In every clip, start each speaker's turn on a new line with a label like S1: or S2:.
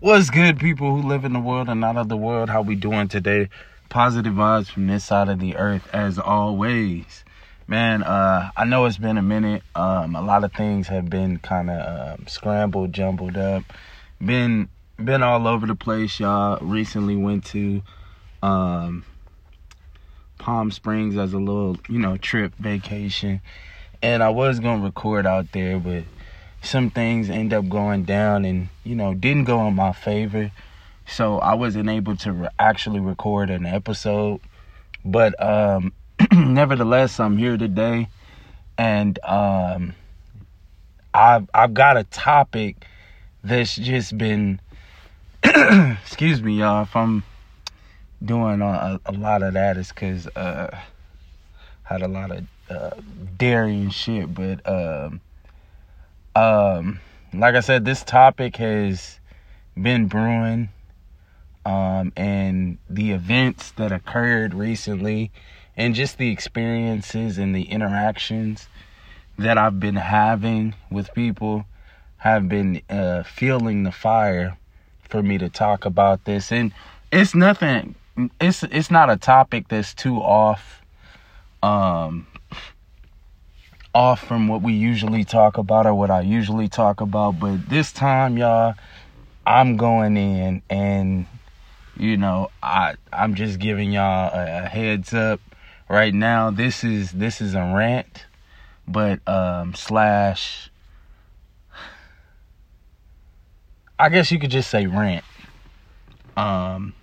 S1: What's good, people who live in the world and not of the world? How we doing today? Positive vibes from this side of the earth, as always. Man, uh, I know it's been a minute. Um, a lot of things have been kind of um, scrambled, jumbled up. Been been all over the place, y'all. Recently went to um, Palm Springs as a little, you know, trip vacation, and I was gonna record out there, but some things end up going down and you know didn't go in my favor. So i wasn't able to re- actually record an episode. But um nevertheless i'm here today. And um i've i've got a topic that's just been excuse me y'all if i'm doing a, a lot of that is because uh had a lot of uh dairy and shit. But um um, like I said, this topic has been brewing, um, and the events that occurred recently, and just the experiences and the interactions that I've been having with people have been uh, fueling the fire for me to talk about this. And it's nothing. It's it's not a topic that's too off. Um, off from what we usually talk about or what I usually talk about, but this time, y'all, I'm going in and you know, I I'm just giving y'all a, a heads up right now. This is this is a rant, but um slash I guess you could just say rant. Um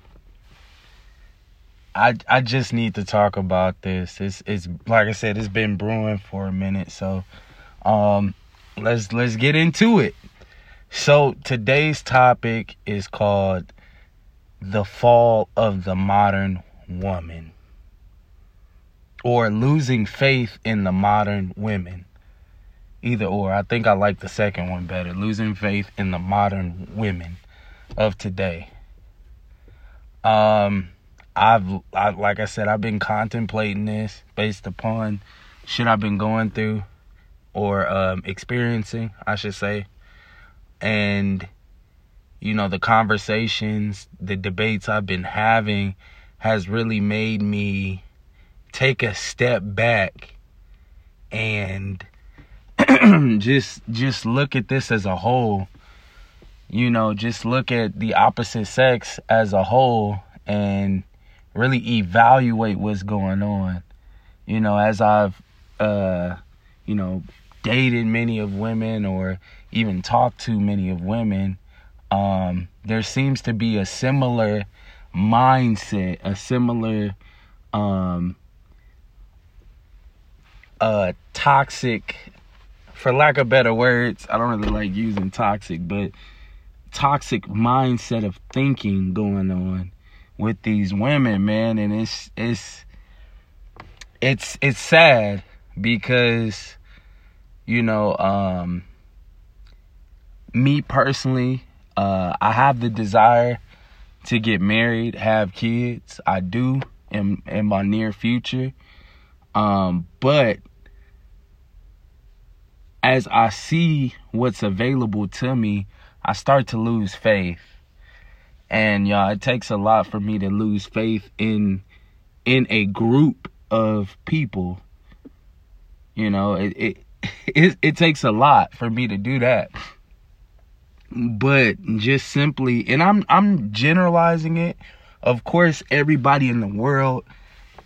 S1: I I just need to talk about this. It's it's like I said, it's been brewing for a minute, so um let's let's get into it. So today's topic is called the fall of the modern woman or losing faith in the modern women. Either or. I think I like the second one better. Losing faith in the modern women of today. Um I've I, like I said, I've been contemplating this based upon shit I've been going through or um, experiencing, I should say, and you know the conversations, the debates I've been having has really made me take a step back and just just look at this as a whole. You know just look at the opposite sex as a whole and really evaluate what's going on. You know, as I've, uh, you know, dated many of women or even talked to many of women, um, there seems to be a similar mindset, a similar, um, uh, toxic, for lack of better words, I don't really like using toxic, but toxic mindset of thinking going on with these women, man, and it's it's it's it's sad because you know, um me personally, uh I have the desire to get married, have kids. I do in in my near future. Um but as I see what's available to me, I start to lose faith and y'all it takes a lot for me to lose faith in in a group of people. You know it it it, it takes a lot for me to do that. But just simply and i'm i'm generalizing it of course everybody in the world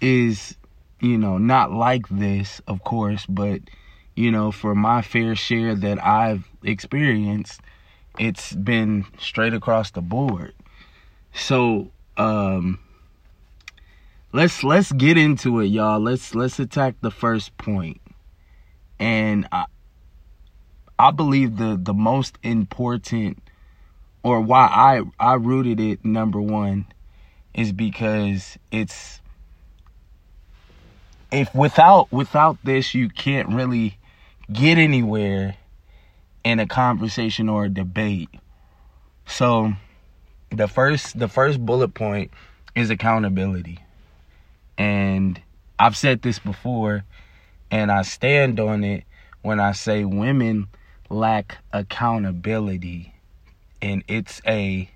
S1: is you know not like this of course but you know for my fair share that i've experienced it's been straight across the board so um let's let's get into it, y'all. Let's let's attack the first point. And I I believe the the most important or why I I rooted it number 1 is because it's if without without this you can't really get anywhere in a conversation or a debate. So the first the first bullet point is accountability. And I've said this before and I stand on it when I say women lack accountability and it's a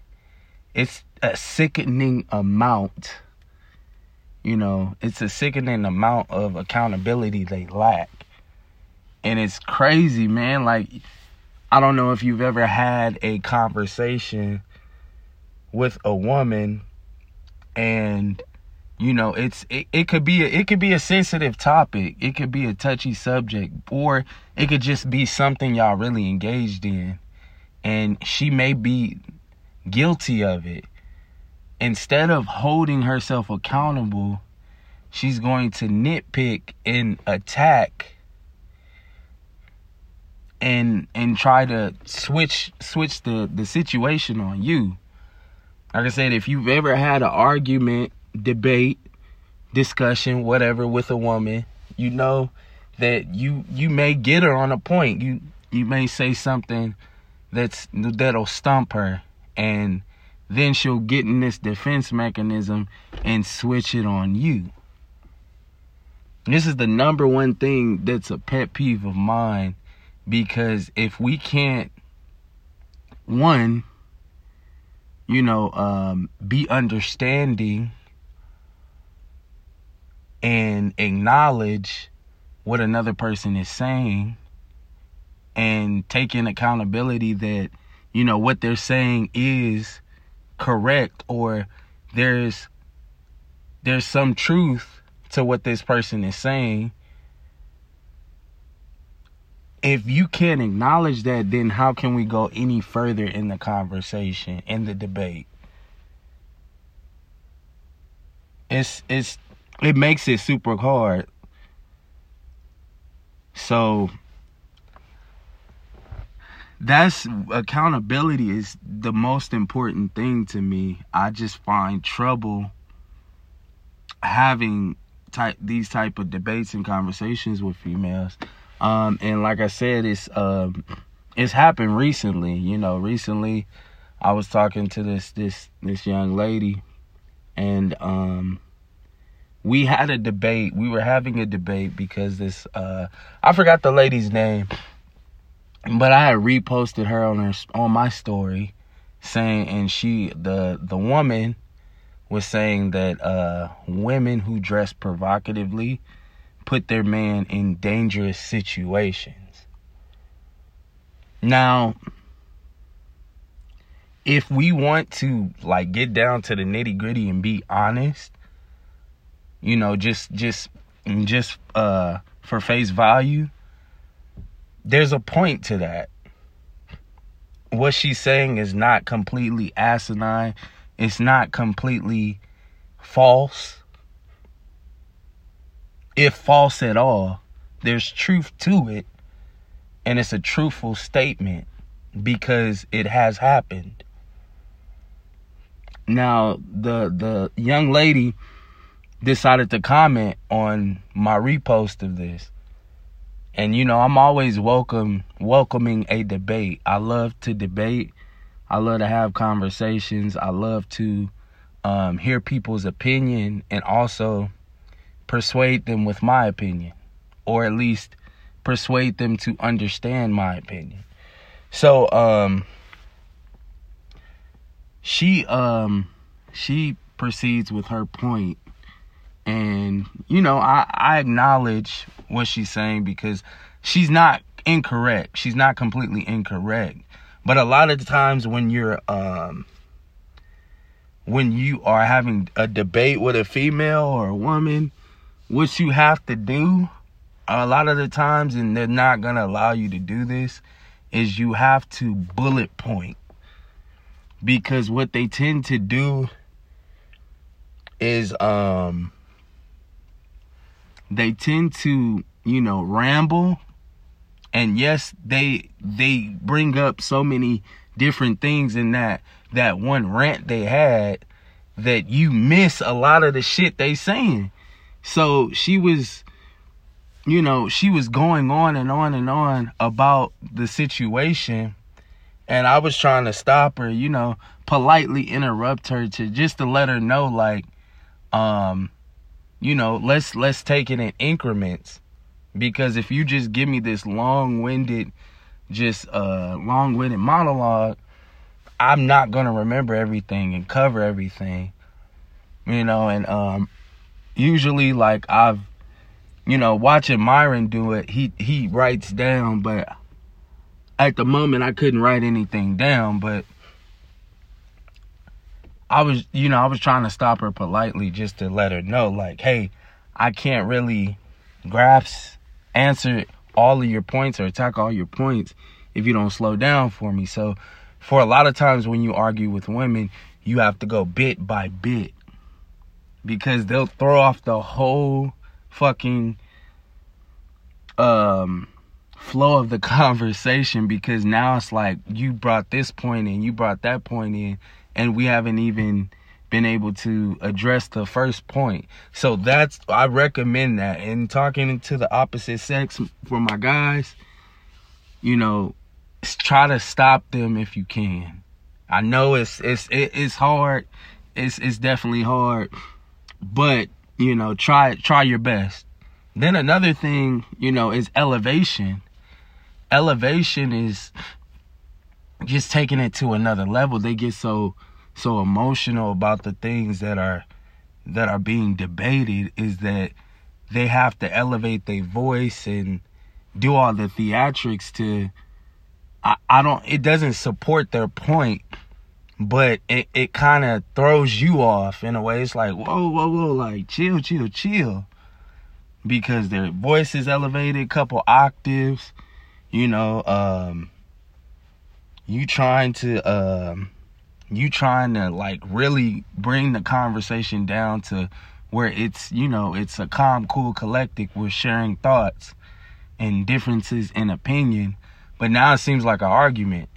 S1: it's a sickening amount. You know, it's a sickening amount of accountability they lack. And it's crazy, man. Like, I don't know if you've ever had a conversation with a woman and you know it's it, it could be a, it could be a sensitive topic. It could be a touchy subject or it could just be something y'all really engaged in and she may be guilty of it. Instead of holding herself accountable she's going to nitpick and attack and and try to switch switch the the situation on you like i said if you've ever had an argument debate, discussion, whatever with a woman, you know that you you may get her on a point. You you may say something that's that'll stump her and then she'll get in this defense mechanism and switch it on you. This is the number one thing that's a pet peeve of mine because if we can't one you know um, be understanding and acknowledge what another person is saying and taking accountability that you know what they're saying is correct or there's there's some truth to what this person is saying if you can't acknowledge that then how can we go any further in the conversation in the debate it's it's it makes it super hard. So that's accountability is the most important thing to me. I just find trouble having type these type of debates and conversations with females. Um, and like I said, it's um, it's happened recently. You know, recently I was talking to this this this young lady, and um, we had a debate. We were having a debate because this uh I forgot the lady's name, but I had reposted her on her on my story saying and she the the woman was saying that uh women who dress provocatively put their man in dangerous situations. Now, if we want to like get down to the nitty gritty and be honest, you know, just just just uh for face value, there's a point to that. What she's saying is not completely asinine. It's not completely false. If false at all, there's truth to it. And it's a truthful statement because it has happened. Now, the the young lady decided to comment on my repost of this. And you know, I'm always welcome welcoming a debate. I love to debate. I love to have conversations. I love to um, hear people's opinion and also persuade them with my opinion, or at least persuade them to understand my opinion. So, um, she um, she proceeds with her point and, you know, I, I acknowledge what she's saying because she's not incorrect. She's not completely incorrect. But a lot of the times when you're um when you are having a debate with a female or a woman, what you have to do a lot of the times, and they're not gonna allow you to do this, is you have to bullet point. Because what they tend to do is um they tend to, you know, ramble. And yes, they they bring up so many different things in that that one rant they had that you miss a lot of the shit they saying. So she was you know, she was going on and on and on about the situation and I was trying to stop her, you know, politely interrupt her to just to let her know like um you know, let's let's take it in increments. Because if you just give me this long-winded, just uh long-winded monologue, I'm not gonna remember everything and cover everything. You know, and um usually like I've you know, watching Myron do it, he he writes down, but at the moment I couldn't write anything down, but I was, you know, I was trying to stop her politely just to let her know, like, hey, I can't really grasp, answer all of your points or attack all your points if you don't slow down for me. So, for a lot of times when you argue with women, you have to go bit by bit because they'll throw off the whole fucking um flow of the conversation because now it's like you brought this point in, you brought that point in, and we haven't even been able to address the first point. So that's I recommend that. And talking to the opposite sex for my guys, you know, try to stop them if you can. I know it's it's it's hard. It's it's definitely hard, but you know, try try your best. Then another thing, you know, is elevation. Elevation is just taking it to another level. They get so so emotional about the things that are that are being debated is that they have to elevate their voice and do all the theatrics to I, I don't it doesn't support their point but it, it kind of throws you off in a way it's like whoa whoa whoa like chill chill chill because their voice is elevated, couple octaves, you know, um, you trying to, um, you trying to like really bring the conversation down to where it's, you know, it's a calm, cool collective. We're sharing thoughts and differences in opinion, but now it seems like an argument.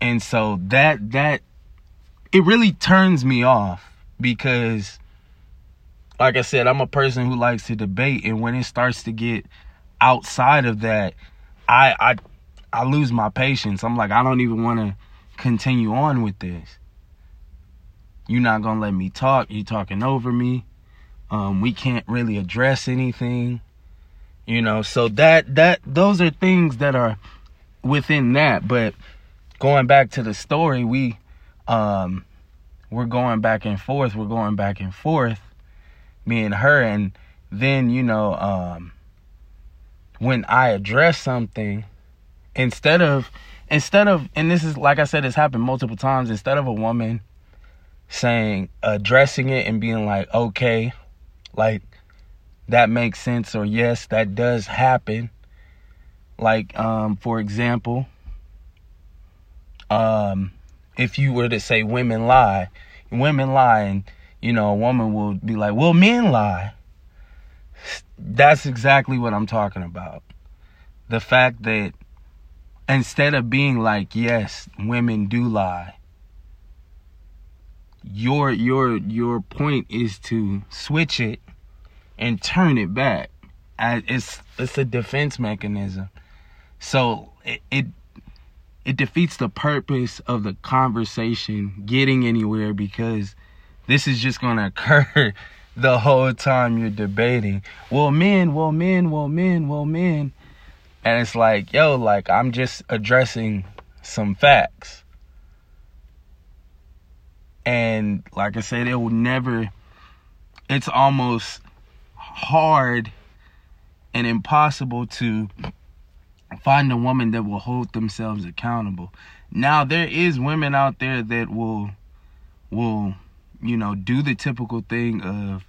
S1: And so that, that, it really turns me off because like I said, I'm a person who likes to debate, and when it starts to get outside of that, I I I lose my patience. I'm like, I don't even want to continue on with this. You're not gonna let me talk. You talking over me. Um, we can't really address anything. You know, so that that those are things that are within that. But going back to the story, we um we're going back and forth. We're going back and forth me and her and then you know um when i address something instead of instead of and this is like i said it's happened multiple times instead of a woman saying addressing it and being like okay like that makes sense or yes that does happen like um for example um if you were to say women lie women lie and you know, a woman will be like, well, men lie. That's exactly what I'm talking about. The fact that instead of being like, yes, women do lie, your your your point is to switch it and turn it back. It's it's a defense mechanism. So it, it it defeats the purpose of the conversation getting anywhere because this is just going to occur the whole time you're debating. Well, men, well, men, well, men, well, men. And it's like, yo, like, I'm just addressing some facts. And like I said, it will never, it's almost hard and impossible to find a woman that will hold themselves accountable. Now there is women out there that will will you know, do the typical thing of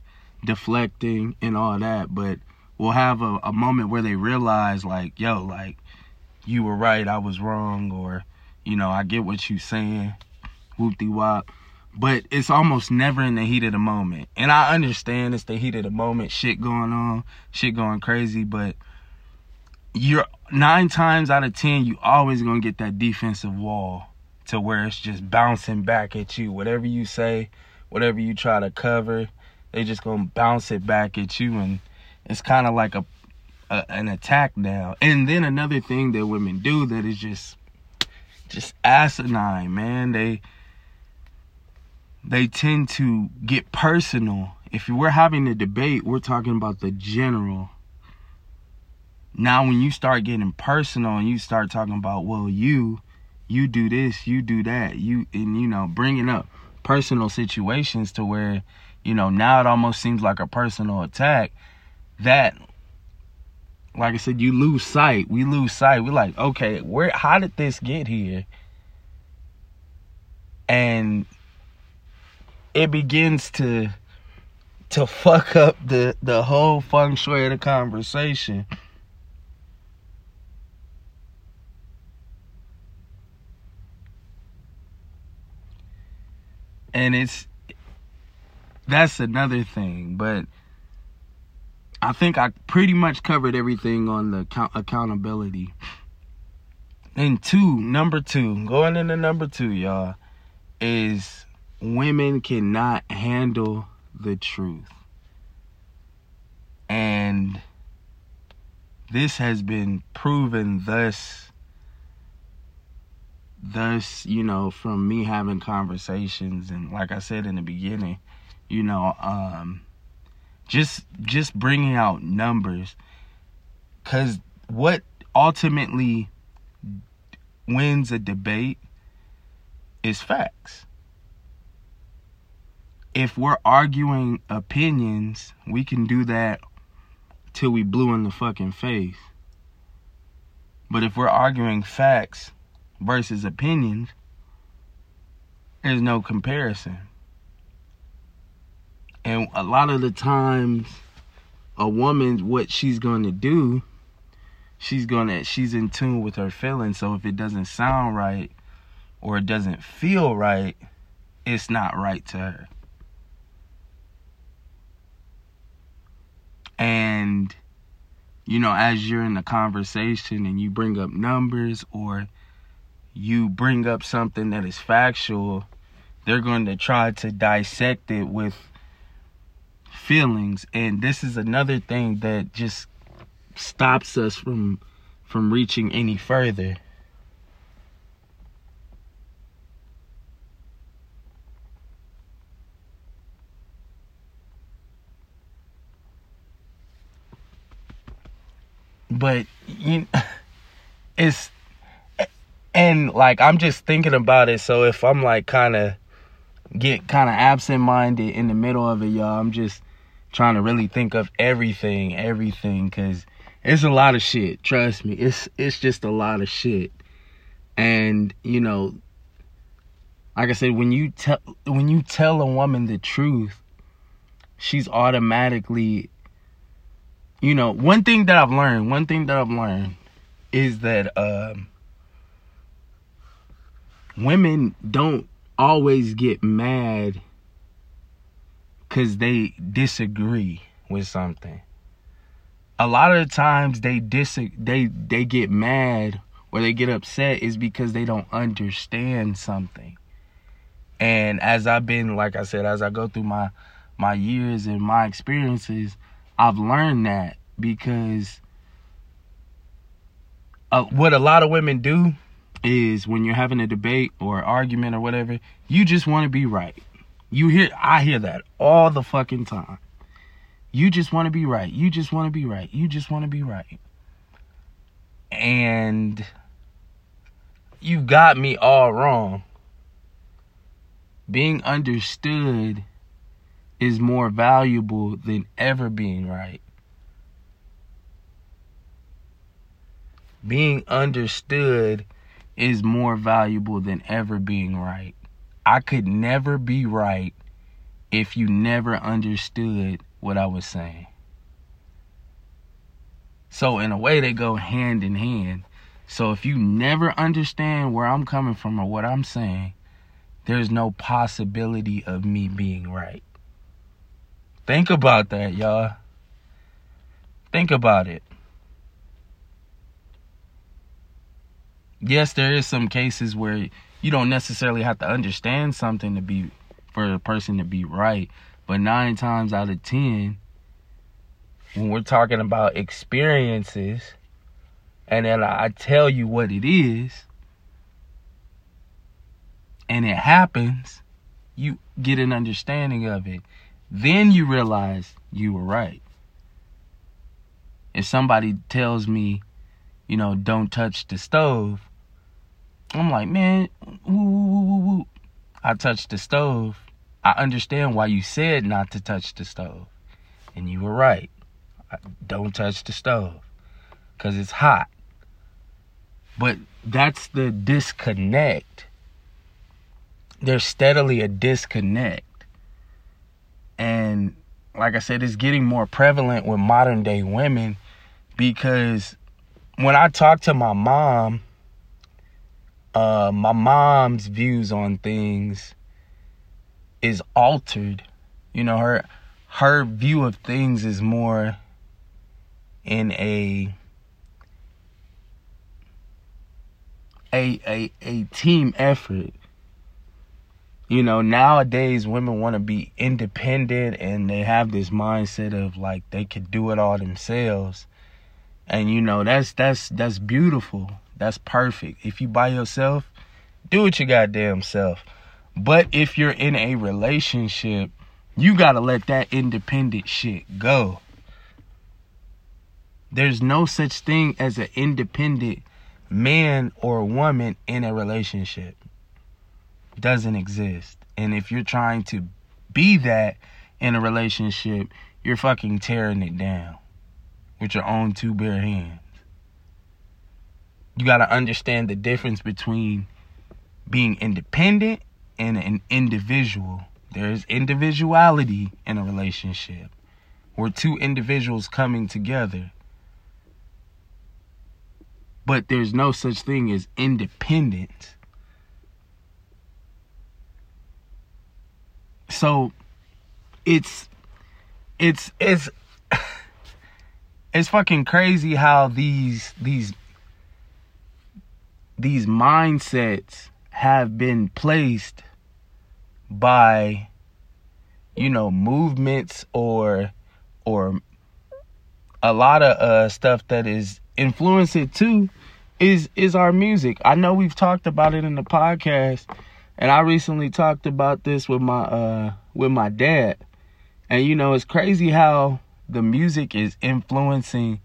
S1: deflecting and all that, but we'll have a, a moment where they realize like, yo, like you were right, I was wrong, or, you know, I get what you're saying, whoopty wop. But it's almost never in the heat of the moment. And I understand it's the heat of the moment, shit going on, shit going crazy, but you're nine times out of ten, you always gonna get that defensive wall to where it's just bouncing back at you. Whatever you say, whatever you try to cover, they just gonna bounce it back at you, and it's kind of like a, a an attack now. And then another thing that women do that is just just asinine, man. They they tend to get personal. If we're having a debate, we're talking about the general. Now, when you start getting personal and you start talking about, well, you, you do this, you do that, you and you know, bringing up personal situations to where, you know, now it almost seems like a personal attack that like I said, you lose sight. We lose sight. We're like, okay, where how did this get here? And it begins to to fuck up the the whole feng shui of the conversation. And it's that's another thing but i think i pretty much covered everything on the account- accountability. And two number two going into number two y'all is women cannot handle the truth. And this has been proven thus thus, you know, from me having conversations and like I said in the beginning, you know, um just just bringing out numbers cuz what ultimately wins a debate is facts. If we're arguing opinions, we can do that till we blue in the fucking face. But if we're arguing facts, versus opinions, there's no comparison. And a lot of the times, a woman, what she's going to do, she's going to, she's in tune with her feelings. So if it doesn't sound right or it doesn't feel right, it's not right to her. And, you know, as you're in the conversation and you bring up numbers or you bring up something that is factual, they're going to try to dissect it with feelings and this is another thing that just stops us from from reaching any further. But you it's and like I'm just thinking about it. So if I'm like kind of get kind of absent minded in the middle of it, y'all, I'm just trying to really think of everything, everything, cause it's a lot of shit. Trust me, it's it's just a lot of shit. And you know, like I said, when you tell when you tell a woman the truth, she's automatically, you know, one thing that I've learned, one thing that I've learned is that um women don't always get mad because they disagree with something. A lot of the times they dis they they get mad or they get upset is because they don't understand something. And as I've been like I said as I go through my my years and my experiences, I've learned that because uh, what a lot of women do is when you're having a debate or argument or whatever, you just want to be right. You hear I hear that all the fucking time. You just want to be right. You just want to be right. You just want to be right. And you got me all wrong. Being understood is more valuable than ever being right. Being understood is more valuable than ever being right. I could never be right if you never understood what I was saying. So, in a way, they go hand in hand. So, if you never understand where I'm coming from or what I'm saying, there's no possibility of me being right. Think about that, y'all. Think about it. Yes, there is some cases where you don't necessarily have to understand something to be for a person to be right. But nine times out of ten, when we're talking about experiences, and then I tell you what it is, and it happens, you get an understanding of it. Then you realize you were right. If somebody tells me, you know, don't touch the stove, I'm like, man, woo, woo, woo, woo. I touched the stove. I understand why you said not to touch the stove. And you were right. Don't touch the stove because it's hot. But that's the disconnect. There's steadily a disconnect. And like I said, it's getting more prevalent with modern day women because when I talk to my mom, uh, my mom's views on things is altered. You know, her her view of things is more in a a a, a team effort. You know, nowadays women want to be independent and they have this mindset of like they could do it all themselves. And you know, that's that's that's beautiful. That's perfect. If you by yourself, do it your goddamn self. But if you're in a relationship, you got to let that independent shit go. There's no such thing as an independent man or woman in a relationship. Doesn't exist. And if you're trying to be that in a relationship, you're fucking tearing it down with your own two bare hands. You got to understand the difference between being independent and an individual. There's individuality in a relationship. We're two individuals coming together. But there's no such thing as independent. So it's it's it's it's fucking crazy how these these these mindsets have been placed by you know movements or or a lot of uh stuff that is influencing too is is our music. I know we've talked about it in the podcast and I recently talked about this with my uh with my dad. And you know, it's crazy how the music is influencing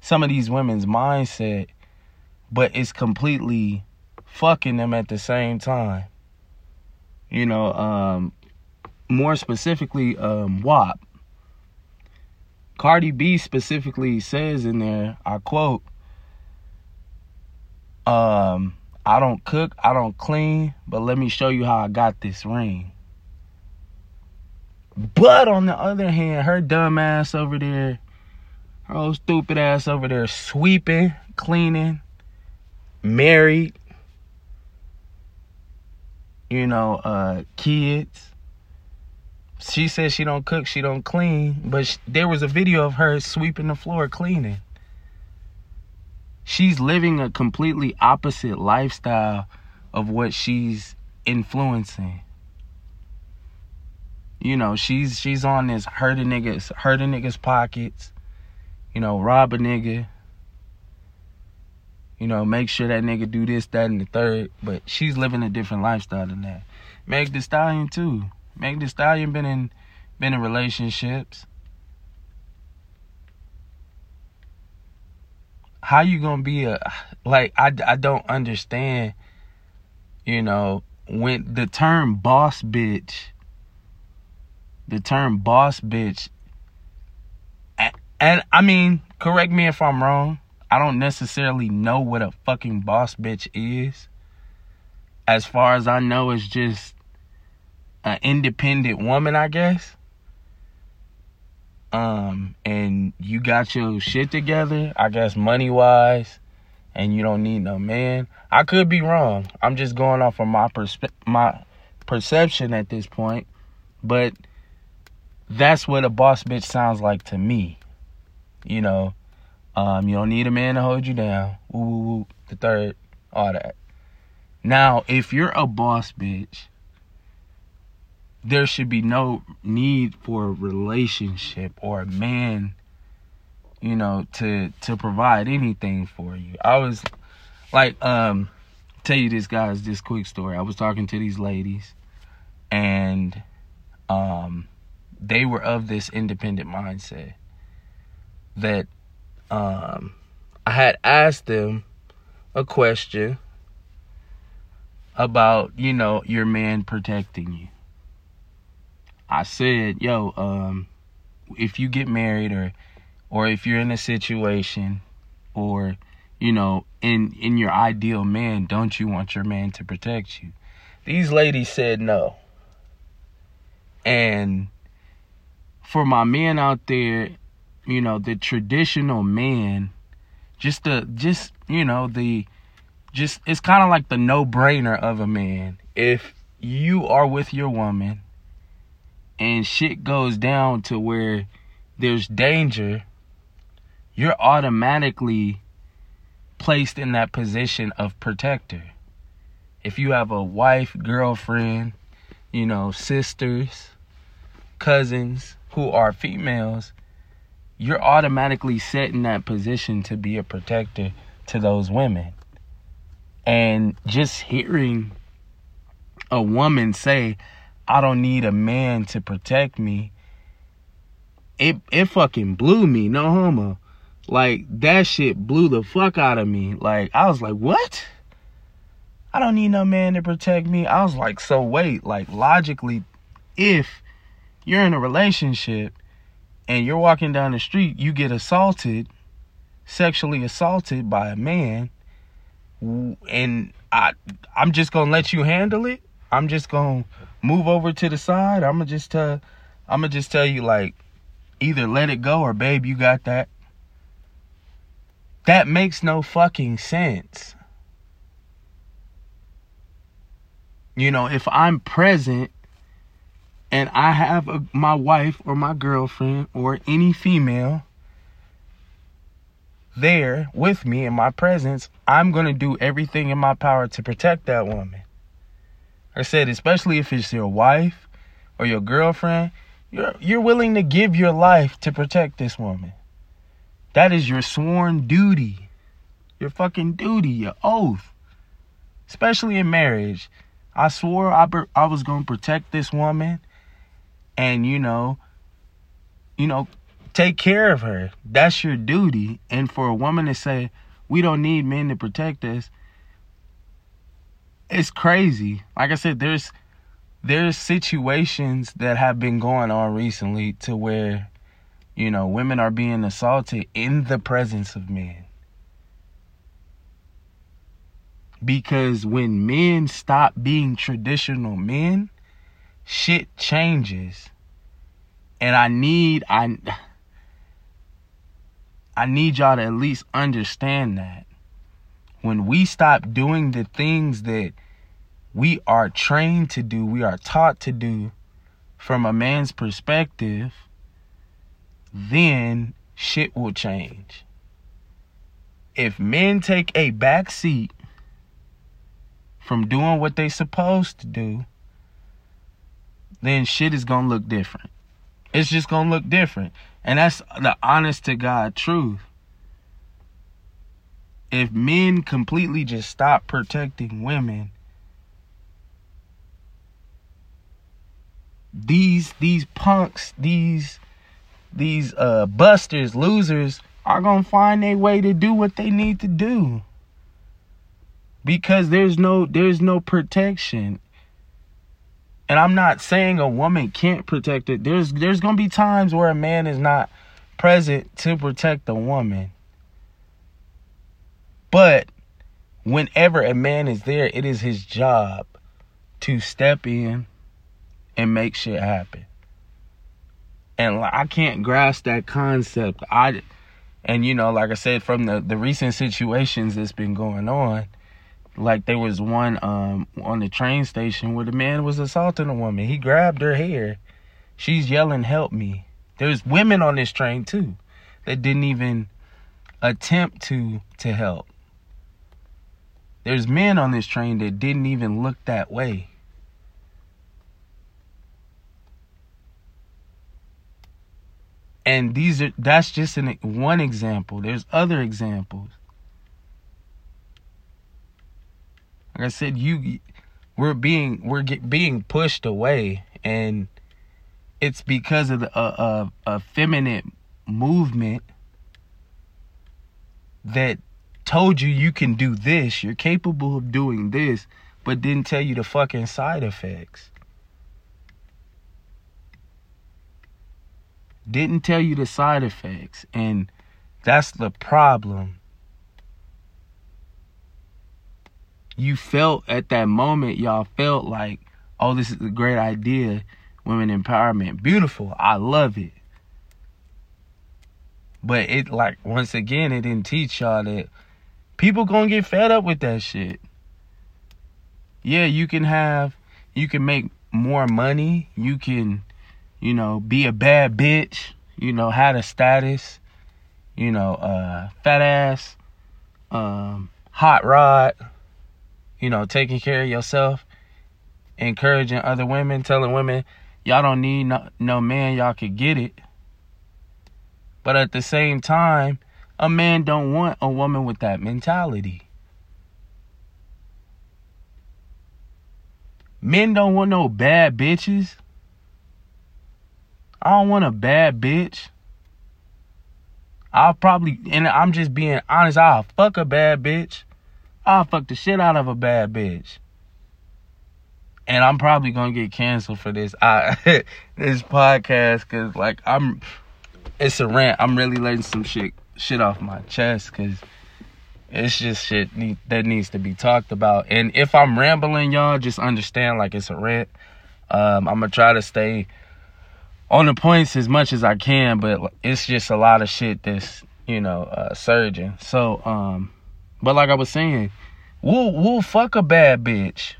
S1: some of these women's mindset, but it's completely fucking them at the same time. You know, um, more specifically, um, WAP. Cardi B specifically says in there, I quote, um, I don't cook, I don't clean, but let me show you how I got this ring. But on the other hand, her dumb ass over there, her old stupid ass over there sweeping, cleaning, married, you know, uh, kids. She says she don't cook, she don't clean, but there was a video of her sweeping the floor, cleaning. She's living a completely opposite lifestyle of what she's influencing you know, she's she's on this hurting niggas, hurting niggas pockets, you know, rob a nigga, you know, make sure that nigga do this, that, and the third. But she's living a different lifestyle than that. Meg the Stallion too. Meg the Stallion been in been in relationships. How you gonna be a like I, I don't understand, you know, when the term boss bitch the term boss bitch and, I mean, correct me if I'm wrong. I don't necessarily know what a fucking boss bitch is. As far as I know, it's just an independent woman, I guess. Um, and you got your shit together, I guess money wise, and you don't need no man. I could be wrong. I'm just going off of my perspe- my perception at this point. But that's what a boss bitch sounds like to me. You know, um, you don't need a man to hold you down. Woo, woo, woo. The third, all that. Now, if you're a boss bitch, there should be no need for a relationship or a man, you know, to to provide anything for you. I was like, um, tell you this guys, this quick story. I was talking to these ladies, and um they were of this independent mindset that um, I had asked them a question about, you know, your man protecting you. I said, yo, um, if you get married or or if you're in a situation or you know in in your ideal man don't you want your man to protect you these ladies said no and for my men out there you know the traditional man just the just you know the just it's kind of like the no-brainer of a man if you are with your woman and shit goes down to where there's danger you're automatically placed in that position of protector. If you have a wife, girlfriend, you know, sisters, cousins who are females, you're automatically set in that position to be a protector to those women. And just hearing a woman say, I don't need a man to protect me, it it fucking blew me, no homo. Like that shit blew the fuck out of me. Like I was like, "What?" I don't need no man to protect me. I was like, "So wait, like logically if you're in a relationship and you're walking down the street, you get assaulted, sexually assaulted by a man, and I I'm just to let you handle it. I'm just to move over to the side. I'm going to just tell I'm going to just tell you like either let it go or babe, you got that. That makes no fucking sense. You know, if I'm present and I have a, my wife or my girlfriend or any female there with me in my presence, I'm going to do everything in my power to protect that woman. I said, especially if it's your wife or your girlfriend, you're, you're willing to give your life to protect this woman. That is your sworn duty. Your fucking duty, your oath. Especially in marriage. I swore I, I was going to protect this woman and, you know, you know, take care of her. That's your duty. And for a woman to say, we don't need men to protect us, it's crazy. Like I said, there's there's situations that have been going on recently to where you know, women are being assaulted in the presence of men. Because when men stop being traditional men, shit changes. And I need I I need y'all to at least understand that. When we stop doing the things that we are trained to do, we are taught to do from a man's perspective, then shit will change. If men take a back seat from doing what they supposed to do, then shit is gonna look different. It's just gonna look different. And that's the honest to God truth. If men completely just stop protecting women, these these punks, these these uh busters, losers are going to find a way to do what they need to do. Because there's no there's no protection. And I'm not saying a woman can't protect it. There's there's to be times where a man is not present to protect the woman. But whenever a man is there, it is his job to step in and make shit happen and I can't grasp that concept. I and you know, like I said, from the the recent situations that's been going on, like there was one um on the train station where the man was assaulting a woman. He grabbed her hair. She's yelling, "Help me!" There's women on this train too that didn't even attempt to to help. There's men on this train that didn't even look that way. and these are that's just an one example there's other examples like i said you we're being we're get, being pushed away and it's because of the uh, uh, a feminine movement that told you you can do this you're capable of doing this but didn't tell you the fucking side effects. Didn't tell you the side effects. And that's the problem. You felt at that moment, y'all felt like, oh, this is a great idea. Women empowerment. Beautiful. I love it. But it like once again, it didn't teach y'all that people gonna get fed up with that shit. Yeah, you can have you can make more money, you can, you know, be a bad bitch, you know, have a status, you know, uh fat ass, um, hot rod, you know, taking care of yourself, encouraging other women, telling women y'all don't need no, no man, y'all could get it. But at the same time, a man don't want a woman with that mentality. Men don't want no bad bitches. I don't want a bad bitch. I'll probably, and I'm just being honest, I'll fuck a bad bitch. I'll fuck the shit out of a bad bitch. And I'm probably gonna get canceled for this I this podcast cause like I'm it's a rant. I'm really letting some shit shit off my chest because it's just shit need, that needs to be talked about. And if I'm rambling, y'all just understand like it's a rant. Um, I'm gonna try to stay on the points as much as I can, but it's just a lot of shit that's you know uh, surging. So, um, but like I was saying, we'll we'll fuck a bad bitch,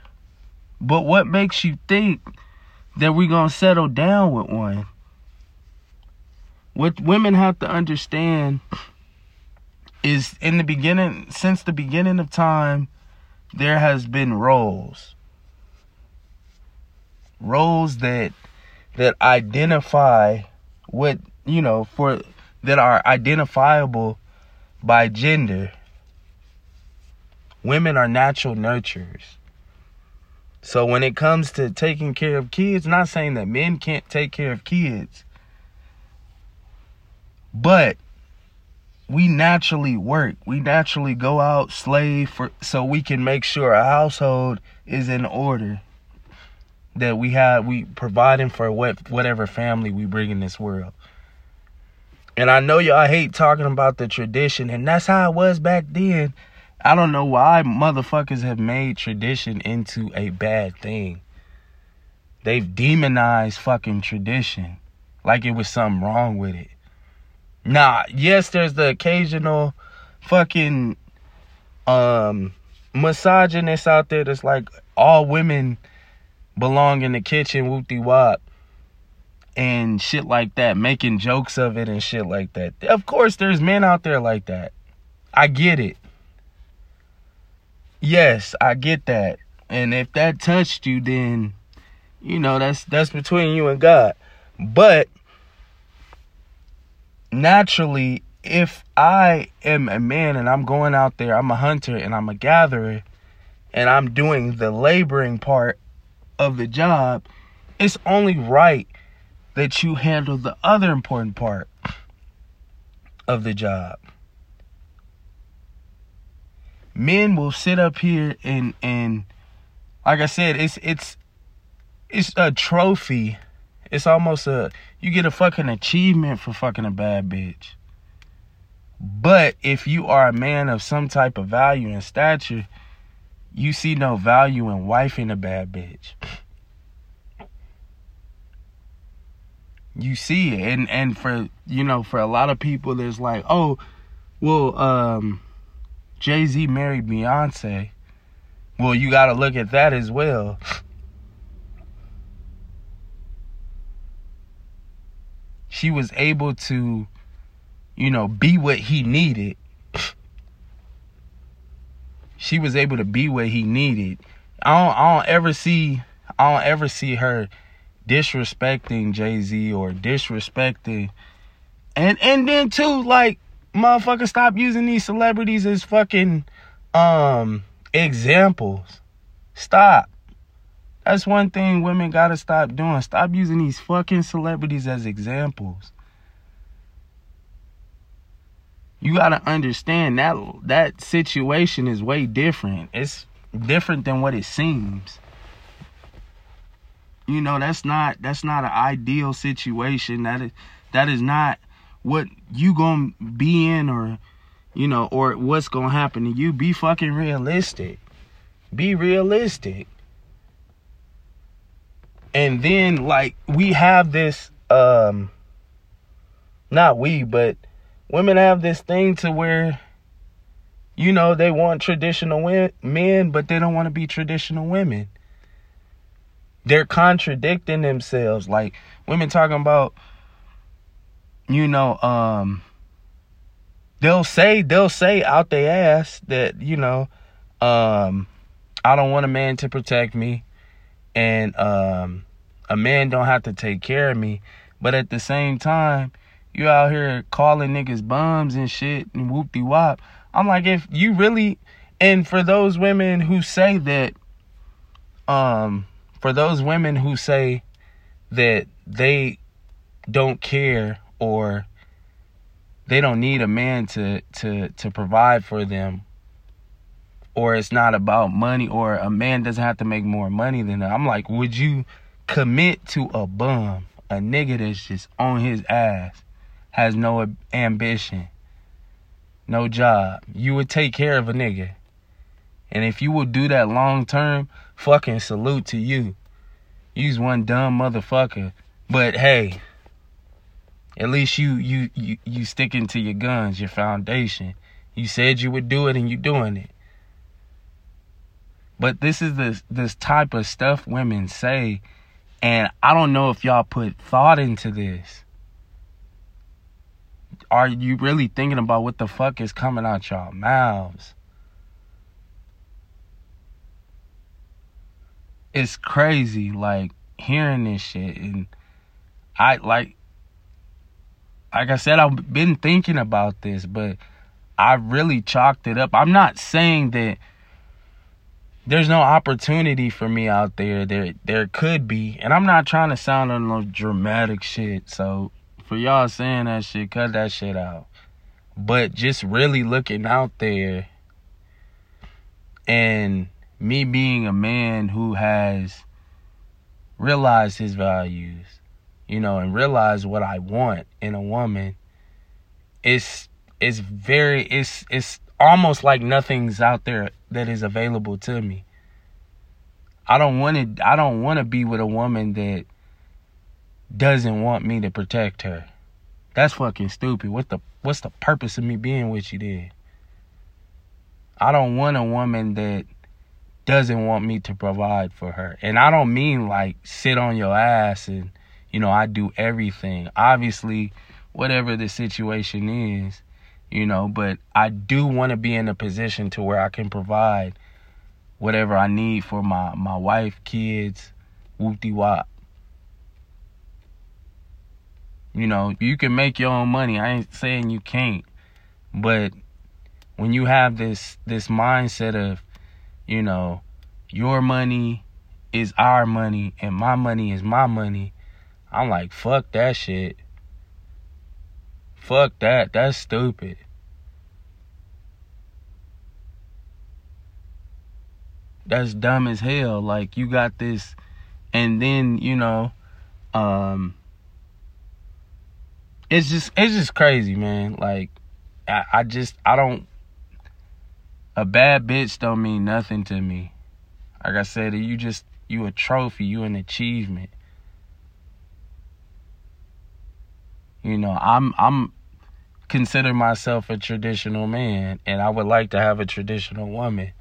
S1: but what makes you think that we're gonna settle down with one? what women have to understand is in the beginning since the beginning of time there has been roles. Roles that that identify what you know for that are identifiable by gender women are natural nurturers so when it comes to taking care of kids not saying that men can't take care of kids but we naturally work. We naturally go out slave for so we can make sure our household is in order. That we have we providing for what whatever family we bring in this world. And I know y'all hate talking about the tradition, and that's how it was back then. I don't know why motherfuckers have made tradition into a bad thing. They've demonized fucking tradition like it was something wrong with it. Nah, yes, there's the occasional fucking um misogynist out there that's like all women belong in the kitchen, whoopty wop, and shit like that, making jokes of it and shit like that. Of course, there's men out there like that. I get it. Yes, I get that. And if that touched you, then you know that's that's between you and God. But naturally, if I am a man and I'm going out there, I'm a hunter and I'm a gatherer, and I'm doing the laboring part of the job, it's only right that you handle the other important part of the job. Men will sit up here and and like I said, it's it's it's a trophy it's almost a you get a fucking achievement for fucking a bad bitch. But if you are a man of some type of value and stature, you see no value in wifing a bad bitch. You see it. And and for you know, for a lot of people there's like, oh, well, um, Jay-Z married Beyonce. Well, you gotta look at that as well. she was able to, you know, be what he needed. She was able to be what he needed. I don't, I don't ever see, I don't ever see her disrespecting Jay Z or disrespecting, and and then too, like motherfucker, stop using these celebrities as fucking um examples. Stop. That's one thing women gotta stop doing. Stop using these fucking celebrities as examples. You gotta understand that that situation is way different. It's different than what it seems. You know, that's not that's not an ideal situation. That is that is not what you gonna be in or you know, or what's gonna happen to you. Be fucking realistic. Be realistic. And then like we have this um not we, but women have this thing to where you know, they want traditional men, but they don't want to be traditional women. They're contradicting themselves. Like women talking about, you know, um, they'll say they'll say out their ass that you know, um, I don't want a man to protect me, and um, a man don't have to take care of me. But at the same time, you out here calling niggas bums and shit and whoop de wop. I'm like, if you really, and for those women who say that, um, for those women who say that they don't care or they don't need a man to to to provide for them or it's not about money or a man doesn't have to make more money than them. I'm like, would you commit to a bum, a nigga that's just on his ass, has no ambition, no job. You would take care of a nigga. And if you would do that long term, fucking salute to you. You's one dumb motherfucker. But hey, at least you you you you sticking to your guns, your foundation. You said you would do it and you doing it. But this is this this type of stuff women say and I don't know if y'all put thought into this are you really thinking about what the fuck is coming out y'all mouths? It's crazy, like hearing this shit, and I like, like I said, I've been thinking about this, but I really chalked it up. I'm not saying that there's no opportunity for me out there. There, there could be, and I'm not trying to sound on no dramatic shit. So for y'all saying that shit, cut that shit out. But just really looking out there and me being a man who has realized his values, you know, and realize what I want in a woman, it's it's very it's it's almost like nothing's out there that is available to me. I don't want to I don't want to be with a woman that doesn't want me to protect her. That's fucking stupid. What the what's the purpose of me being with you then? I don't want a woman that doesn't want me to provide for her. And I don't mean like sit on your ass and you know, I do everything. Obviously, whatever the situation is, you know, but I do want to be in a position to where I can provide whatever I need for my my wife, kids, whoop de wop. You know, you can make your own money. I ain't saying you can't. But when you have this this mindset of, you know, your money is our money and my money is my money, I'm like, fuck that shit. Fuck that. That's stupid. That's dumb as hell. Like you got this and then, you know, um it's just it's just crazy, man. Like I, I just I don't a bad bitch don't mean nothing to me. Like I said, you just you a trophy, you an achievement. You know, I'm I'm consider myself a traditional man and I would like to have a traditional woman.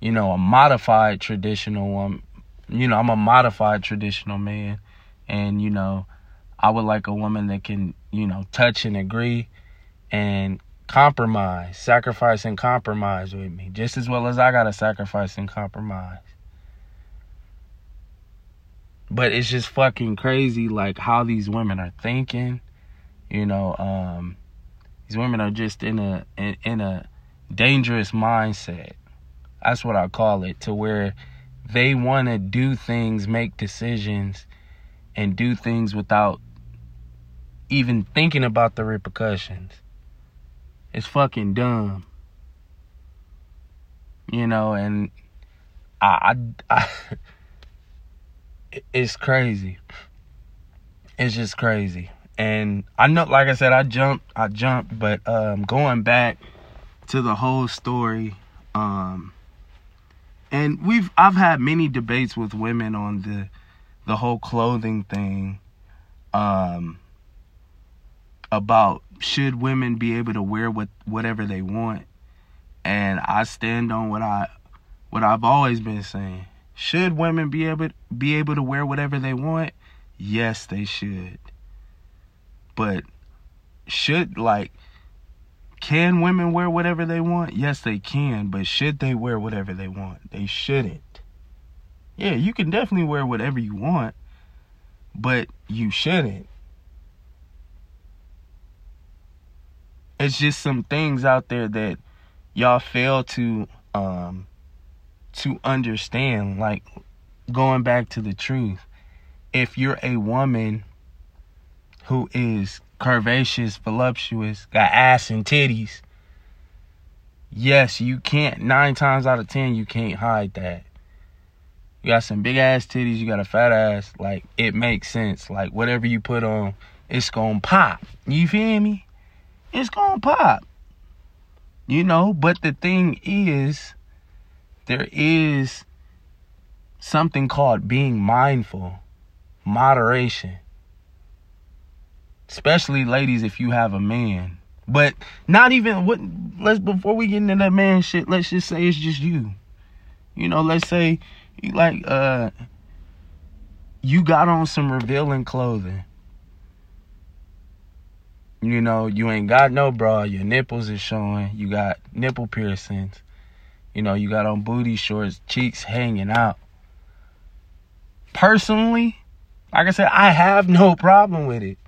S1: You know, a modified traditional woman. You know, I'm a modified traditional man and you know, I would like a woman that can, you know, touch and agree and compromise, sacrifice and compromise with me, just as well as I got to sacrifice and compromise. But it's just fucking crazy, like how these women are thinking. You know, um, these women are just in a in, in a dangerous mindset. That's what I call it, to where they want to do things, make decisions, and do things without even thinking about the repercussions. It's fucking dumb. You know, and I, I, I it's crazy. It's just crazy. And I know like I said I jumped I jumped, but um going back to the whole story um and we've I've had many debates with women on the the whole clothing thing um about should women be able to wear what whatever they want and I stand on what I what I've always been saying should women be able be able to wear whatever they want yes they should but should like can women wear whatever they want? Yes, they can, but should they wear whatever they want? They shouldn't. Yeah, you can definitely wear whatever you want, but you shouldn't. It's just some things out there that y'all fail to um to understand like going back to the truth. If you're a woman who is curvaceous, voluptuous, got ass and titties, yes, you can't, nine times out of ten, you can't hide that. You got some big ass titties, you got a fat ass, like, it makes sense. Like, whatever you put on, it's gonna pop. You feel me? It's gonna pop. You know, but the thing is, there is something called being mindful, moderation especially ladies if you have a man. But not even what let's before we get into that man shit, let's just say it's just you. You know, let's say you like uh you got on some revealing clothing. You know, you ain't got no bra, your nipples is showing, you got nipple piercings. You know, you got on booty shorts, cheeks hanging out. Personally, like I said, I have no problem with it.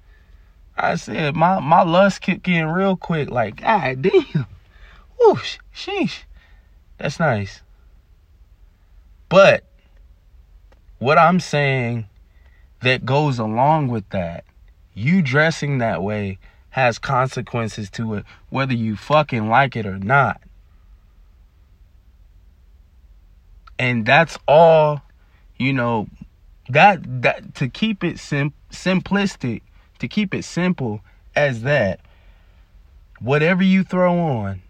S1: I said my my lust kicked in real quick. Like, god damn, whoosh, sheesh, that's nice. But what I'm saying that goes along with that, you dressing that way has consequences to it, whether you fucking like it or not. And that's all, you know, that that to keep it sim- simplistic to keep it simple as that, whatever you throw on,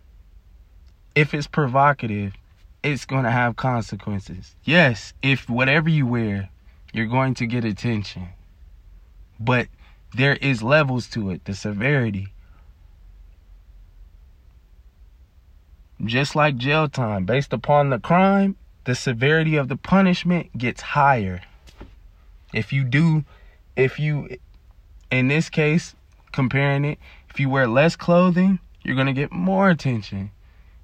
S1: if it's provocative, it's going to have consequences. Yes, if whatever you wear, you're going to get attention. But there is levels to it, the severity. Just like jail time, based upon the crime, the severity of the punishment gets higher. If you do, if you in this case, comparing it, if you wear less clothing, you're going to get more attention.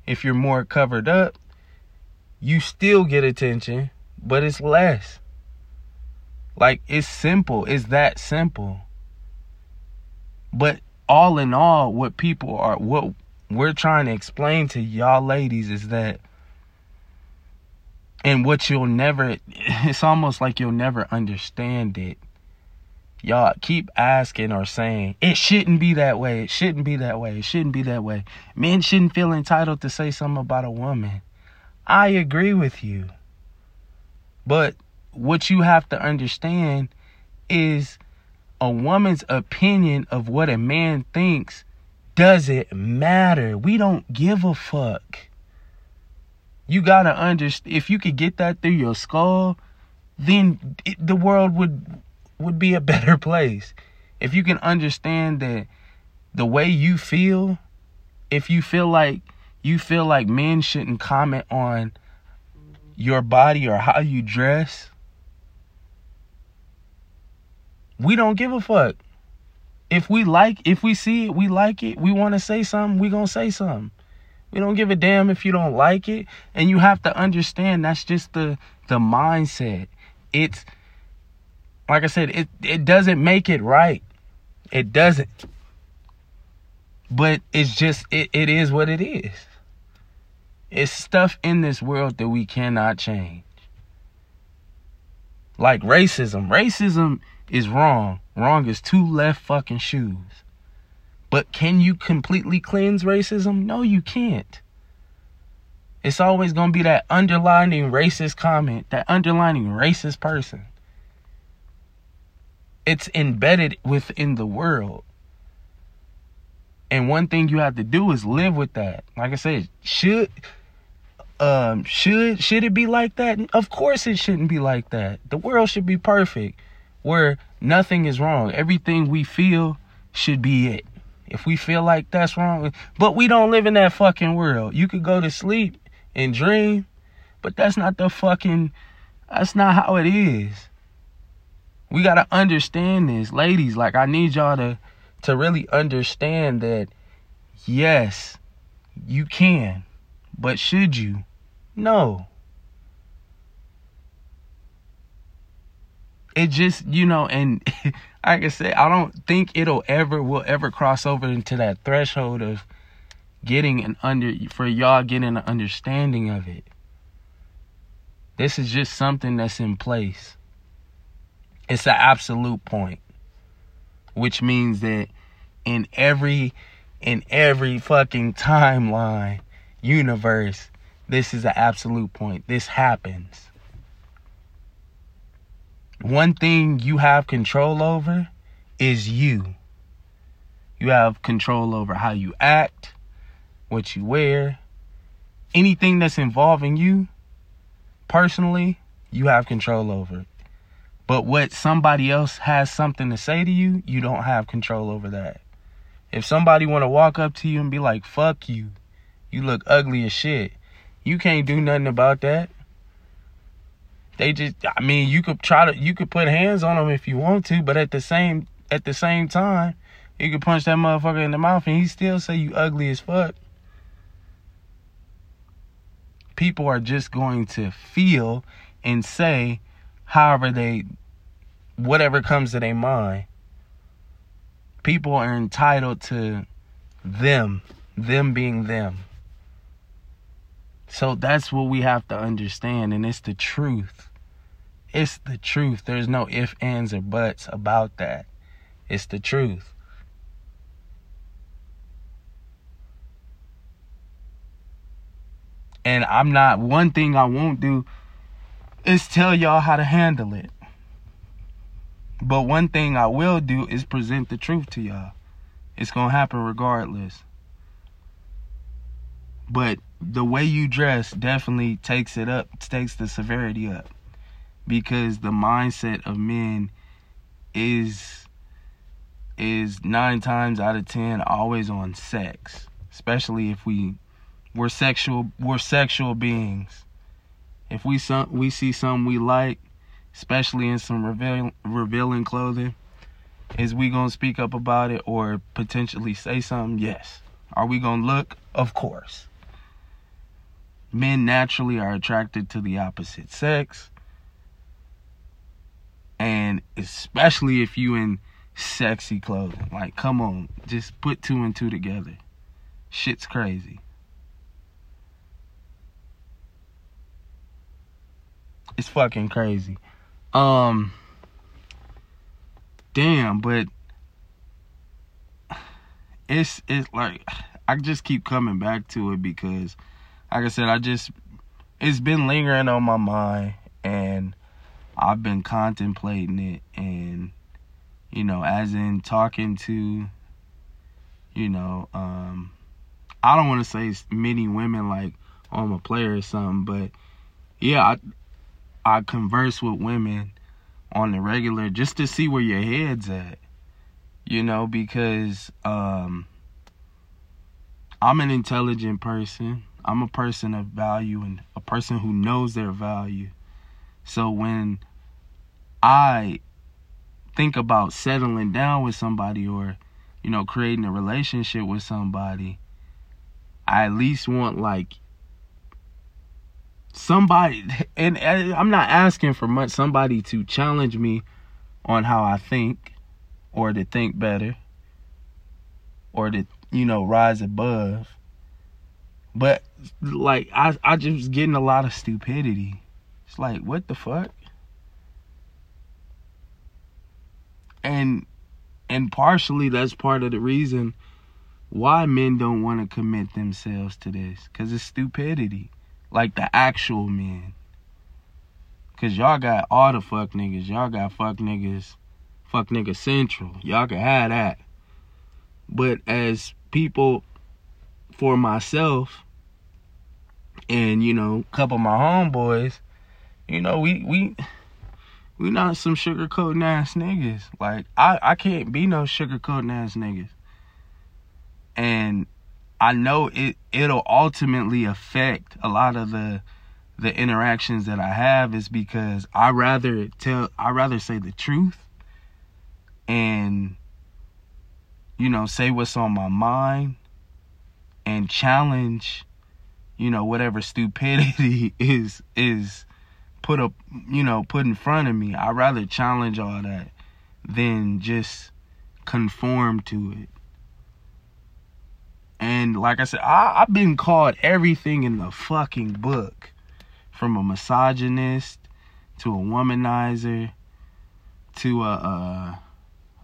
S1: If you're more covered up, you still get attention, but it's less. Like, it's simple. It's that simple. But all in all, what people are, what we're trying to explain to y'all ladies is that, and what you'll never, it's almost like you'll never understand it. Y'all keep asking or saying it shouldn't be that way. It shouldn't be that way. It shouldn't be that way. Men shouldn't feel entitled to say something about a woman. I agree with you. But what you have to understand is a woman's opinion of what a man thinks doesn't matter. We don't give a fuck you gotta understand if you could get that through your skull then it, the world would would be a better place. If you can understand that the way you feel, if you feel like you feel like men shouldn't comment on your body or how you dress, we don't give a fuck. If we like, if we see it, we like it, we want to say something, we going to say something. We don't give a damn if you don't like it. And you have to understand that's just the the mindset. It's like I said, it it doesn't make it right. It doesn't. But it's just it, it is what it is. It's stuff in this world that we cannot change. Like racism. Racism is wrong. Wrong is two left fucking shoes. But can you completely cleanse racism? No, you can't. It's always going to be that underlining racist comment, that underlining racist person. It's embedded within the world. And one thing you have to do is live with that. Like I said, should um should should it be like that? Of course it shouldn't be like that. The world should be perfect where nothing is wrong. Everything we feel should be it. If we feel like that's wrong, but we don't live in that fucking world. You could go to sleep and dream, but that's not the fucking that's not how it is. We got to understand this, ladies. Like I need y'all to to really understand that yes, you can, but should you? No. It just, you know, and like I said, I don't think it'll ever will ever cross over into that threshold of getting an under for y'all getting an understanding of it. This is just something that's in place. It's an absolute point which means that in every in every fucking timeline universe this is an absolute point this happens one thing you have control over is you you have control over how you act what you wear anything that's involving you personally you have control over but what somebody else has something to say to you, you don't have control over that. If somebody want to walk up to you and be like, "Fuck you. You look ugly as shit." You can't do nothing about that. They just I mean, you could try to you could put hands on them if you want to, but at the same at the same time, you could punch that motherfucker in the mouth and he still say you ugly as fuck. People are just going to feel and say however they whatever comes to their mind. People are entitled to them, them being them. So that's what we have to understand, and it's the truth. It's the truth. There's no ifs, ands, or buts about that. It's the truth. And I'm not, one thing I won't do is tell y'all how to handle it. But one thing I will do is present the truth to y'all. It's going to happen regardless. But the way you dress definitely takes it up, takes the severity up. Because the mindset of men is is 9 times out of 10 always on sex, especially if we we're sexual we're sexual beings. If we some we see something we like, especially in some revealing, revealing clothing. Is we gonna speak up about it or potentially say something? Yes. Are we gonna look? Of course. Men naturally are attracted to the opposite sex. And especially if you in sexy clothing. Like, come on, just put two and two together. Shit's crazy. It's fucking crazy. Um damn, but it's it's like I just keep coming back to it because like I said, I just it's been lingering on my mind and I've been contemplating it and you know, as in talking to you know, um I don't want to say many women like oh, I'm a player or something, but yeah, I I converse with women on the regular just to see where your head's at. You know, because um I'm an intelligent person. I'm a person of value and a person who knows their value. So when I think about settling down with somebody or you know creating a relationship with somebody, I at least want like somebody and, and I'm not asking for much somebody to challenge me on how I think or to think better or to you know rise above. But like I I just getting a lot of stupidity. It's like what the fuck and and partially that's part of the reason why men don't want to commit themselves to this cuz it's stupidity like the actual men. Cause y'all got all the fuck niggas. Y'all got fuck niggas, fuck nigga central. Y'all can have that. But as people, for myself, and you know, a couple of my homeboys, you know, we we we not some sugarcoating ass niggas. Like I I can't be no sugarcoating ass niggas. And I know it it'll ultimately affect a lot of the the interactions that I have is because I rather tell I rather say the truth and you know say what's on my mind and challenge you know whatever stupidity is is put up you know put in front of me. I'd rather challenge all that than just conform to it. And like I said, I, I've been called everything in the fucking book from a misogynist to a womanizer to a, uh,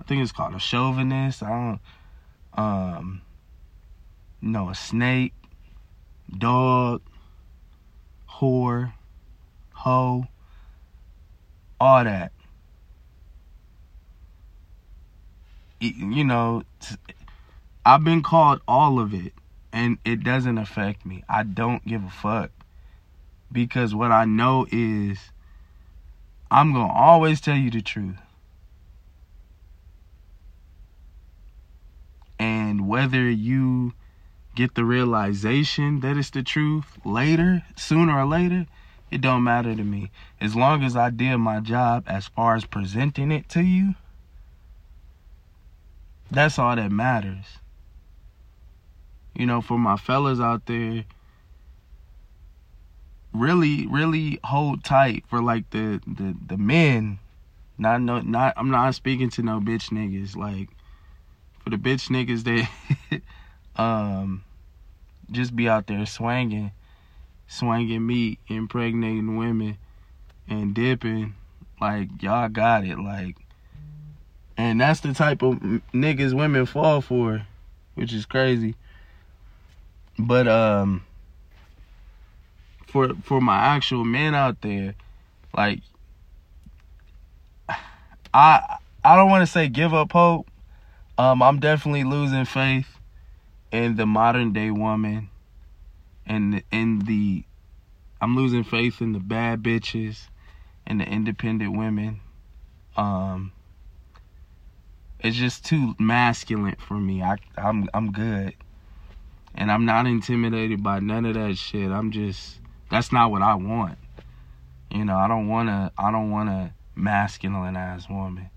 S1: think it's called a chauvinist. I don't, um, know, a snake, dog, whore, hoe, all that. You know, I've been called all of it, and it doesn't affect me. I don't give a fuck because what I know is I'm going to always tell you the truth. And whether you get the realization that it's the truth later, sooner or later, it don't matter to me. As long as I did my job as far as presenting it to you, that's all that matters. You know, for my fellas out there, really, really hold tight for like the the the men. Not no not I'm not speaking to no bitch niggas. Like for the bitch niggas that um just be out there swanging, swanging meat, impregnating women, and dipping. Like y'all got it. Like, and that's the type of niggas women fall for, which is crazy. But um for for my actual men out there, like I I don't want to say give up hope. Um, I'm definitely losing faith in the modern day woman, and in the I'm losing faith in the bad bitches and the independent women. Um, it's just too masculine for me. I I'm I'm good. And I'm not intimidated by none of that shit. I'm just that's not what I want. You know, I don't want to. I don't want a masculine ass woman.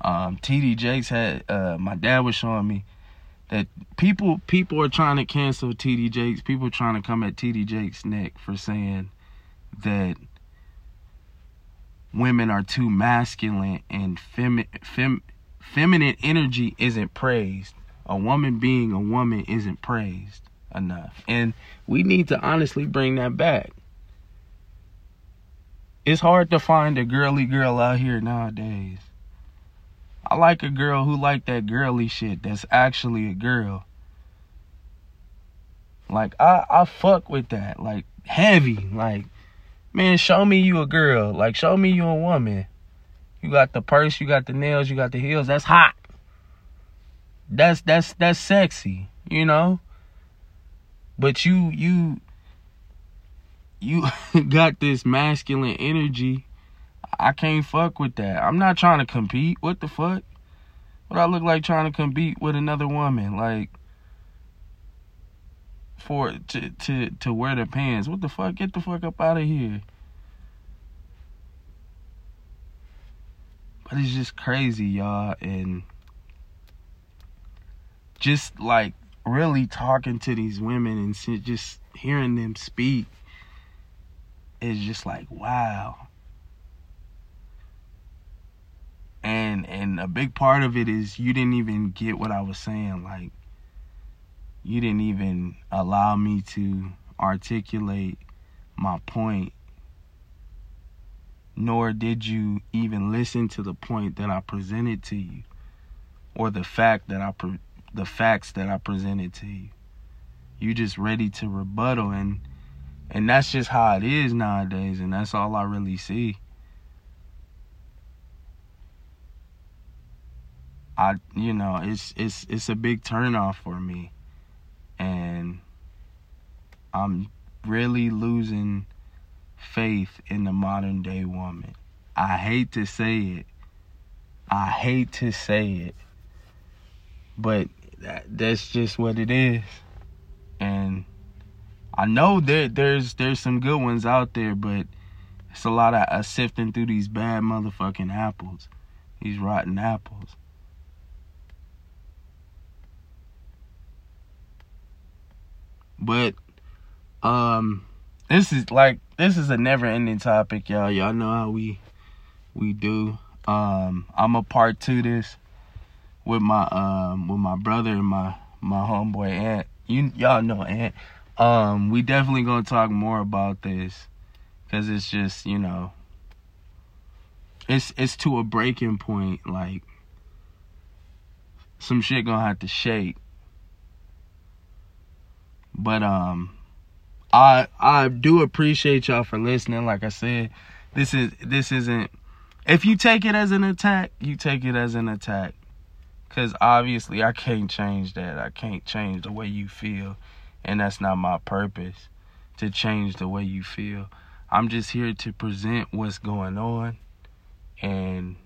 S1: Um, TD Jakes had. Uh, my dad was showing me that people people are trying to cancel TD Jakes. People are trying to come at TD Jakes' neck for saying that women are too masculine and femi- fem- feminine energy isn't praised. A woman being a woman isn't praised enough. And we need to honestly bring that back. It's hard to find a girly girl out here nowadays. I like a girl who like that girly shit that's actually a girl. Like I I fuck with that. Like heavy. Like man, show me you a girl. Like show me you a woman. You got the purse, you got the nails, you got the heels. That's hot. That's that's that's sexy, you know? But you you you got this masculine energy. I can't fuck with that. I'm not trying to compete. What the fuck? What I look like trying to compete with another woman like for to to to wear the pants. What the fuck? Get the fuck up out of here. But it's just crazy, y'all, and just like really talking to these women and just hearing them speak is just like wow and and a big part of it is you didn't even get what I was saying like you didn't even allow me to articulate my point nor did you even listen to the point that I presented to you or the fact that I pre- the facts that I presented to you. You just ready to rebuttal and And that's just how it is nowadays, and that's all I really see. I you know, it's it's it's a big turnoff for me. And I'm really losing faith in the modern day woman. I hate to say it. I hate to say it. But that, that's just what it is. And I know that there's there's some good ones out there, but it's a lot of uh, sifting through these bad motherfucking apples, these rotten apples. But um this is like this is a never ending topic, y'all. Y'all know how we we do. Um I'm a part to this with my um with my brother and my my homeboy aunt. You y'all know aunt. Um we definitely gonna talk more about this because it's just you know it's it's to a breaking point like some shit gonna have to shake but um I I do appreciate y'all for listening. Like I said this is this isn't if you take it as an attack you take it as an attack. Cuz obviously I can't change that. I can't change the way you feel. And that's not my purpose to change the way you feel. I'm just here to present what's going on and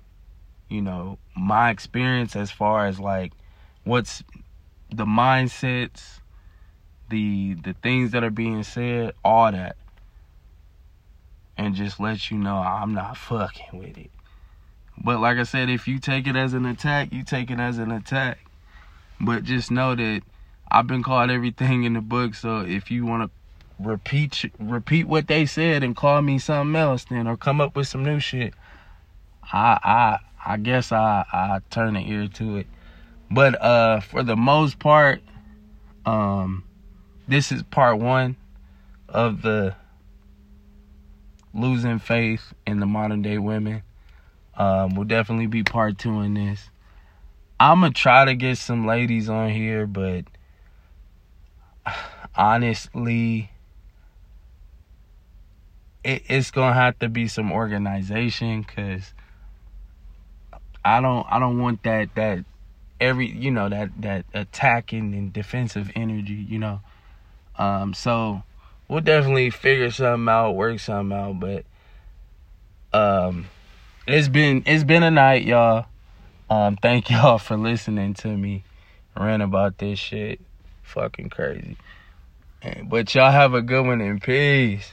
S1: you know my experience as far as like what's the mindsets the the things that are being said all that and just let you know I'm not fucking with it. But like I said if you take it as an attack you take it as an attack. But just know that I've been called everything in the book so if you want to repeat repeat what they said and call me something else then or come up with some new shit i i i guess i i turn an ear to it. But uh for the most part um this is part one of the losing faith in the modern day women. Um will definitely be part two in this. I'm gonna try to get some ladies on here but honestly it, it's gonna have to be some organization because I don't I don't want that that every you know that that attacking and defensive energy you know um so we'll definitely figure something out work something out but um it's been it's been a night y'all. Um thank y'all for listening to me rant about this shit. Fucking crazy. But y'all have a good one and peace